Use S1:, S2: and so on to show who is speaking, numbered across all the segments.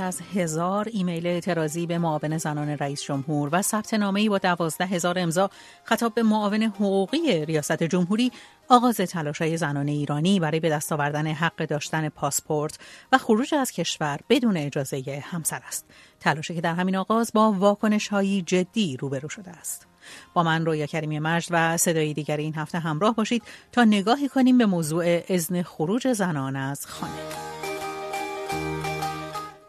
S1: از هزار ایمیل اعتراضی به معاون زنان رئیس جمهور و ثبت نامه‌ای با دوازده هزار امضا خطاب به معاون حقوقی ریاست جمهوری آغاز تلاش‌های زنان ایرانی برای به دست آوردن حق داشتن پاسپورت و خروج از کشور بدون اجازه همسر است. تلاشی که در همین آغاز با واکنش‌هایی جدی روبرو شده است. با من رویا کریمی مجد و صدای دیگر این هفته همراه باشید تا نگاهی کنیم به موضوع اذن خروج زنان از خانه.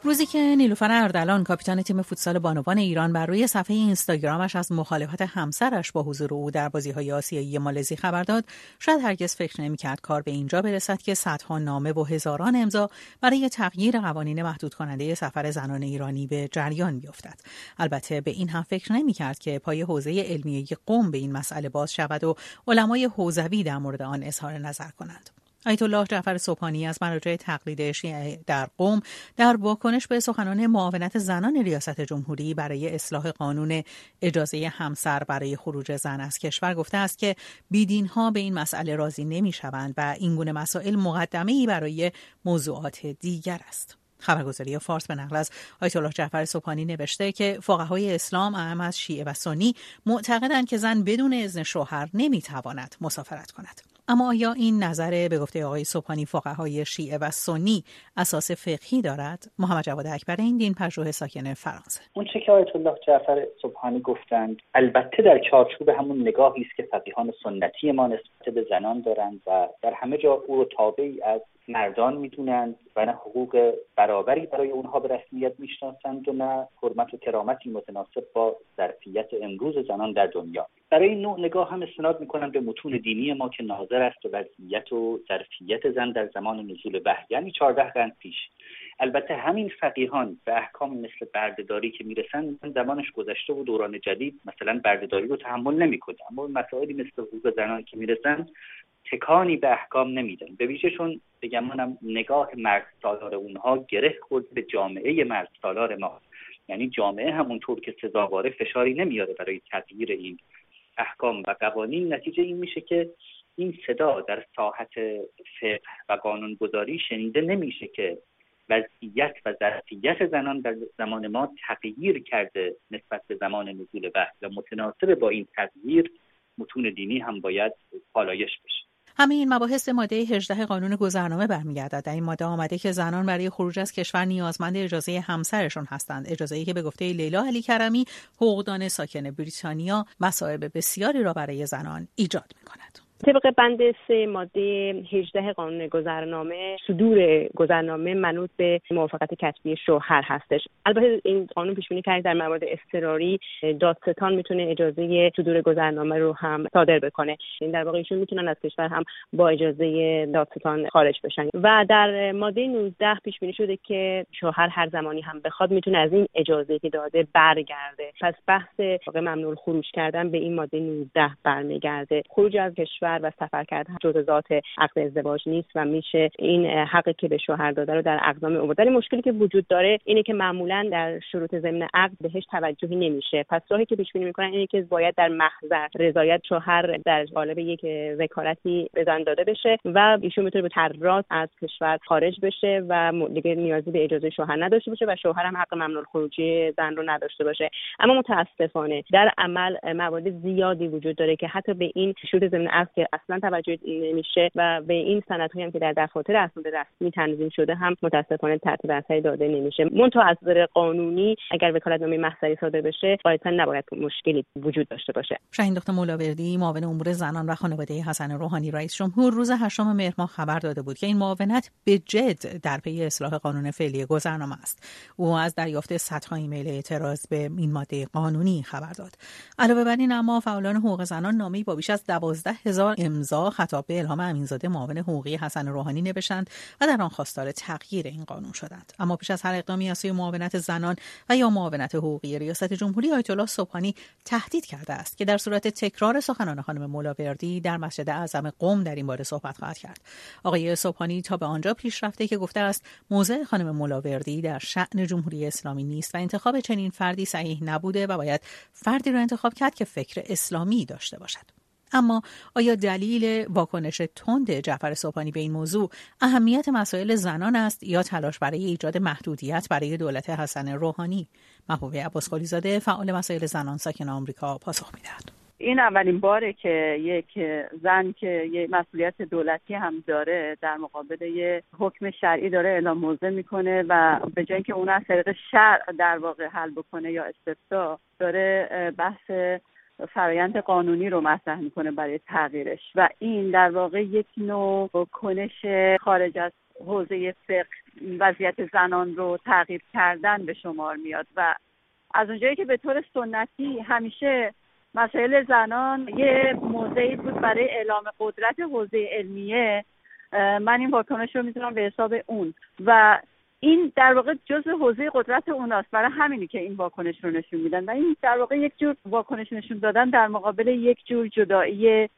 S1: روزی که نیلوفر اردلان کاپیتان تیم فوتسال بانوان ایران بر روی صفحه اینستاگرامش از مخالفت همسرش با حضور او در بازی های آسیایی مالزی خبر داد شاید هرگز فکر نمی‌کرد کار به اینجا برسد که صدها نامه و هزاران امضا برای تغییر قوانین محدود کننده سفر زنان ایرانی به جریان بیفتد. البته به این هم فکر نمی‌کرد که پای حوزه علمیه قوم به این مسئله باز شود و علمای حوزوی در مورد آن اظهار نظر کنند. آیت الله جعفر صبحانی از مراجع تقلید شیعه در قوم در واکنش به سخنان معاونت زنان ریاست جمهوری برای اصلاح قانون اجازه همسر برای خروج زن از کشور گفته است که بیدین ها به این مسئله راضی نمی شوند و این گونه مسائل مقدمه ای برای موضوعات دیگر است. خبرگزاری فارس به نقل از آیت الله جعفر صبحانی نوشته که فقهای اسلام اهم از شیعه و سنی معتقدند که زن بدون اذن شوهر نمی‌تواند مسافرت کند اما آیا این نظر به گفته آقای صبحانی فقهای شیعه و سنی اساس فقهی دارد؟ محمد جواد اکبر این دین پژوه ساکن فرانسه.
S2: اون چه که آیت الله جعفر صبحانی گفتند البته در چارچوب همون نگاهی است که فقیهان سنتی ما نسبت به زنان دارند و در همه جا او رو تابعی از مردان می‌دونند و نه حقوق برابری برای اونها به رسمیت می‌شناسند و نه حرمت و کرامتی متناسب با ظرفیت امروز زنان در دنیا. برای این نوع نگاه هم استناد می‌کنند به متون دینی ما که ناظر است به وضعیت و ظرفیت زن در زمان نزول وحی یعنی چهارده قرن پیش. البته همین فقیهان به احکام مثل بردهداری که می‌رسن زمانش گذشته و دوران جدید مثلا بردهداری رو تحمل نمی‌کنه. اما مسائلی مثل حقوق زنان که می‌رسن تکانی به احکام نمیدن. به ویژه چون بگم منم نگاه مرد سالار اونها گره خورد به جامعه مرد سالار ما. یعنی جامعه همونطور که سزاواره فشاری نمیاره برای تغییر این احکام و قوانین. نتیجه این میشه که این صدا در ساحت فقه و قانونگذاری شنیده نمیشه که وضعیت و ظرفیت زنان در زمان ما تغییر کرده نسبت به زمان نزول وحی و متناسب با این تغییر متون دینی هم باید پالایش بشه.
S1: همه این مباحث ماده 18 قانون گذرنامه برمیگردد. در این ماده آمده که زنان برای خروج از کشور نیازمند اجازه همسرشون هستند. اجازه ای که به گفته لیلا علی کرمی حقوقدان ساکن بریتانیا مصائب بسیاری را برای زنان ایجاد می کند.
S3: طبق بند سه ماده 18 قانون گذرنامه صدور گذرنامه منوط به موافقت کتبی شوهر هستش. البته این قانون پیش بینی کرد در موارد اضطراری دادستان می‌تونه اجازه صدور گذرنامه رو هم صادر بکنه. این در واقع ایشون می‌تونن از کشور هم با اجازه دادستان خارج بشن. و در ماده 19 پیش بینی شده که شوهر هر زمانی هم بخواد می‌تونه از این اجازه که داده برگرده. پس بحث واقع ممنوع خروج کردن به این ماده 19 برمیگرده. خروج از کشور و سفر کردن جزء ذات عقد ازدواج نیست و میشه این حقی که به شوهر داده رو در اقدام او مشکلی که وجود داره اینه که معمولا در شروط ضمن عقد بهش توجهی نمیشه. پس راهی که پیش بینی می‌کنن اینه که باید در محضر رضایت شوهر در قالب یک وکالتی بزن داده بشه و ایشون می‌تونه به تراز از کشور خارج بشه و دیگه نیازی به اجازه شوهر نداشته باشه و شوهر هم حق ممنوع خروجی زن رو نداشته باشه. اما متاسفانه در عمل موارد زیادی وجود داره که حتی به این شروط ضمن عقد که اصلا توجه نمیشه و به این سندهایی هم که در دفاتر اسناد رسمی تنظیم شده هم متاسفانه ترتیب اثری داده نمیشه. منتها از نظر قانونی اگر وکالتنامه محضری صادر بشه قاعدتا نباید مشکلی وجود داشته باشه.
S1: شاهین دکتر مولاوردی معاون امور زنان و خانواده حسن روحانی رئیس جمهور روز هشتم مهر ماه خبر داده بود که این معاونت به جد در پی اصلاح قانون فعلی گذرنامه است. او از دریافت صدها ایمیل اعتراض به این ماده قانونی خبر داد. علاوه بر این اما فعالان حقوق زنان نامه‌ای با بیش از دوازده هزار امضا خطاب به الهام امینزاده معاون حقوقی حسن روحانی نوشتند و در آن خواستار تغییر این قانون شدند. اما پیش از هر اقدامی از سوی معاونت زنان و یا معاونت حقوقی ریاست جمهوری آیت الله صبحانی تهدید کرده است که در صورت تکرار سخنان خانم مولاوردی در مسجد اعظم قم در این باره صحبت خواهد کرد. آقای صبحانی تا به آنجا پیش رفته که گفته است موضع خانم مولاوردی در شأن جمهوری اسلامی نیست و انتخاب چنین فردی صحیح نبوده و باید فردی را انتخاب کرد که فکر اسلامی داشته باشد. اما آیا دلیل واکنش تند جعفر صبحانی به این موضوع اهمیت مسائل زنان است یا تلاش برای ایجاد محدودیت برای دولت حسن روحانی؟ محبوبه عباس زاده فعال مسائل زنان ساکن آمریکا پاسخ می‌دهد.
S4: این اولین باره که یک زن که یه مسئولیت دولتی هم داره در مقابل یه حکم شرعی داره اعلام موضع می‌کنه و به جای اینکه اون از طریق شرع در واقع حل بکنه یا استفتا داره بحث فرایند قانونی رو مطرح می‌کنه برای تغییرش. و این در واقع یک نوع کنش خارج از حوزه فقه وضعیت زنان رو تغییر کردن به شمار میاد. و از اونجایی که به طور سنتی همیشه مسائل زنان یه موضعی بود برای اعلام قدرت حوزه علمیه من این واکنش رو می‌تونم به حساب اون. و این در واقع جز حوزه قدرت اوناست. برای همینی که این واکنش رو نشون میدن. و این در واقع یک جور واکنش نشون دادن در مقابل یک جور جدایی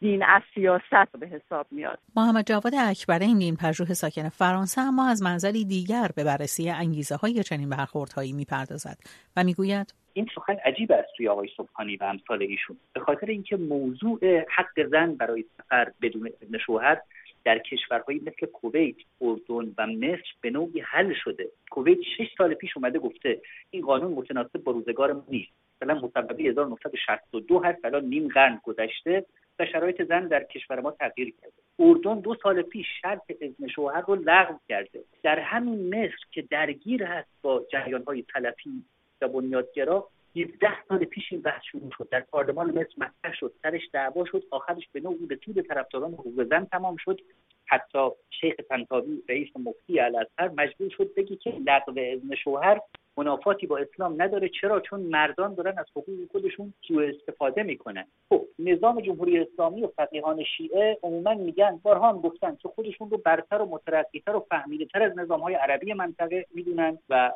S4: دین از سیاست به حساب میاد.
S1: محمد جواد اکبر این دین پژوه ساکن فرانسه اما از منظری دیگر به بررسی انگیزه های چنین برخوردهایی می‌پردازد. و می‌گوید
S2: این سخن عجیب است توی آقای صبحانی و امثال ایشون. به خاطر اینکه موضوع حق زن برای سفر بدون ابن شوهر در کشورهایی مثل کویت، اردن و مصر به نوعی حل شده. کویت شش سال پیش اومده گفته این قانون متناسب با روزگار ما نیست. مثلا مصوبه 1962 هست الان نیم قرن گذشته و شرایط زن در کشور ما تغییر کرده اردن دو سال پیش شرط اذن شوهر رو لغو کرده در همین مصر که درگیر هست با جریان های تلفی و بنیادگرا 17 سال پیش این بحث شروع شد. در پارلمان مصر مطرح شد. سرش دعوا شد. آخرش به نوعی به طول طرفداران حقوق زن تمام شد. حتی شیخ تنتابی رئیس مفتی الازهر مجبور شد بگی که لغو اذن شوهر منافاتی با اسلام نداره. چرا؟ چون مردان دارن از حقوق خودشون سوء استفاده می‌کنن. خب نظام جمهوری اسلامی و فقیهان شیعه عموما میگن بارها هم گفتن که خودشون رو برتر و مترقیتر و فهمیدهتر از نظام های عربی منطقه می‌دونن و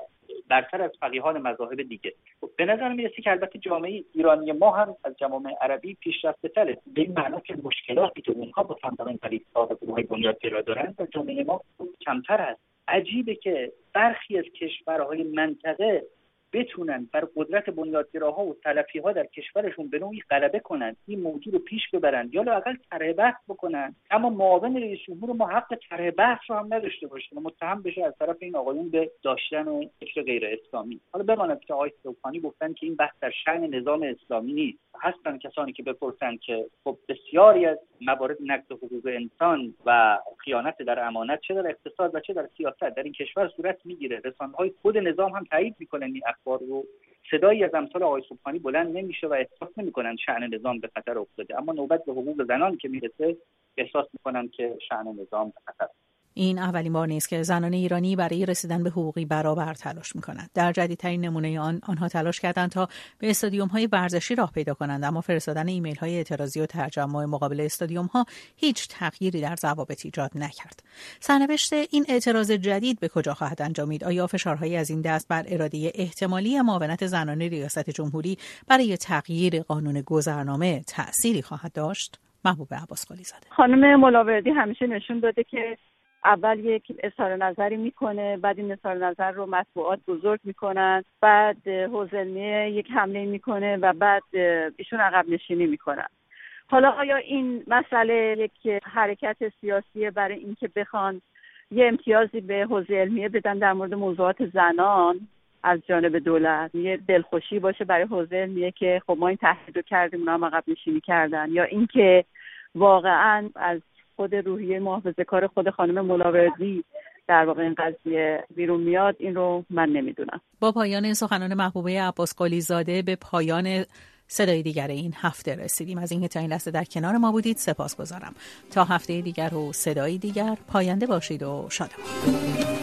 S2: برتر از فقیهان مذاهب دیگه. خب به نظر می‌رسه که البته جامعه ایرانی ما هم از جوامع عربی پیشرفته تره. به این معنا که مشکلاتی که اونها با فاندامنتالیست ها و گروه بنیادگرا دارن در جامعه ما کمتر هست. عجیبه که برخی از کشورهای منطقه بتونن بر قدرت بنیادگراها و تلفی ها در کشورشون به نوعی غلبه کنن این موضوع رو پیش ببرن یا لاقل طرح بحث بکنن. اما معاون رئیس جمهور ما حق طرح بحث رو هم نداشته باشه متهم بشه از طرف این آقایون به داشتن و فکر غیر اسلامی. حالا بماند که آقای سوکانی گفتن که این بحث در شأن نظام اسلامی نیست. هستن کسانی که بپرسن که خب بسیاری از موارد نقض حقوق انسان و خیانت در امانت چه در اقتصاد و چه در سیاست در این کشور صورت می‌گیره. رسانه های خود نظام هم تایید می‌کنن این اخبار رو. صدایی از امثال آقای صبحانی بلند نمیشه و احساس نمی‌کنن شأن نظام به خطر افتاده. اما نوبت به حقوق زنان که می‌رسه احساس می‌کنن که شأن نظام به خطر
S1: این اولین بار نیست که زنان ایرانی برای رسیدن به حقوقی برابر تلاش می کنند. در جدیدترین نمونه آن آنها تلاش کردند تا به استادیوم های ورزشی راه پیدا کنند اما فرستادن ایمیل های اعتراضی و تجمع مقابل استادیوم ها هیچ تغییری در ضوابط ایجاد نکرد. سرنوشت این اعتراض جدید به کجا خواهد انجامید؟ آیا فشارهایی از این دست بر اراده احتمالی معاونت زنان ریاست جمهوری برای تغییر قانون گذرنامه تأثیری خواهد داشت؟ محبوب عباس زاده
S4: خانم ملاوردی همیشه نشون داده که اول یک اظهار نظری می‌کنه بعد این اظهار نظر رو مطبوعات بزرگ می‌کنن بعد حوزلمیه یک حمله می‌کنه و بعد ایشون عقب نشینی می‌کنن. حالا آیا این مسئله یک حرکت سیاسی برای اینکه بخوان یه امتیازی به حوزه علمیه بدن در مورد موضوعات زنان از جانب دولت؟ یه دلخوشی باشه برای حوزه علمیه که خب ما این تحقیق رو کردیم اونا هم عقب نشینی کردن. یا اینکه واقعا از خود روحیه محافظه کار خود خانم ملاوردی در واقع این قضیه بیرون میاد این رو من نمی‌دونم.
S1: با پایان سخنان محبوبه عباس قلی زاده به پایان صدای دیگر این هفته رسیدیم. از اینکه تا این لحظه در کنار ما بودید سپاس گذارم تا هفته دیگر و صدای دیگر پاینده باشید و شادمان.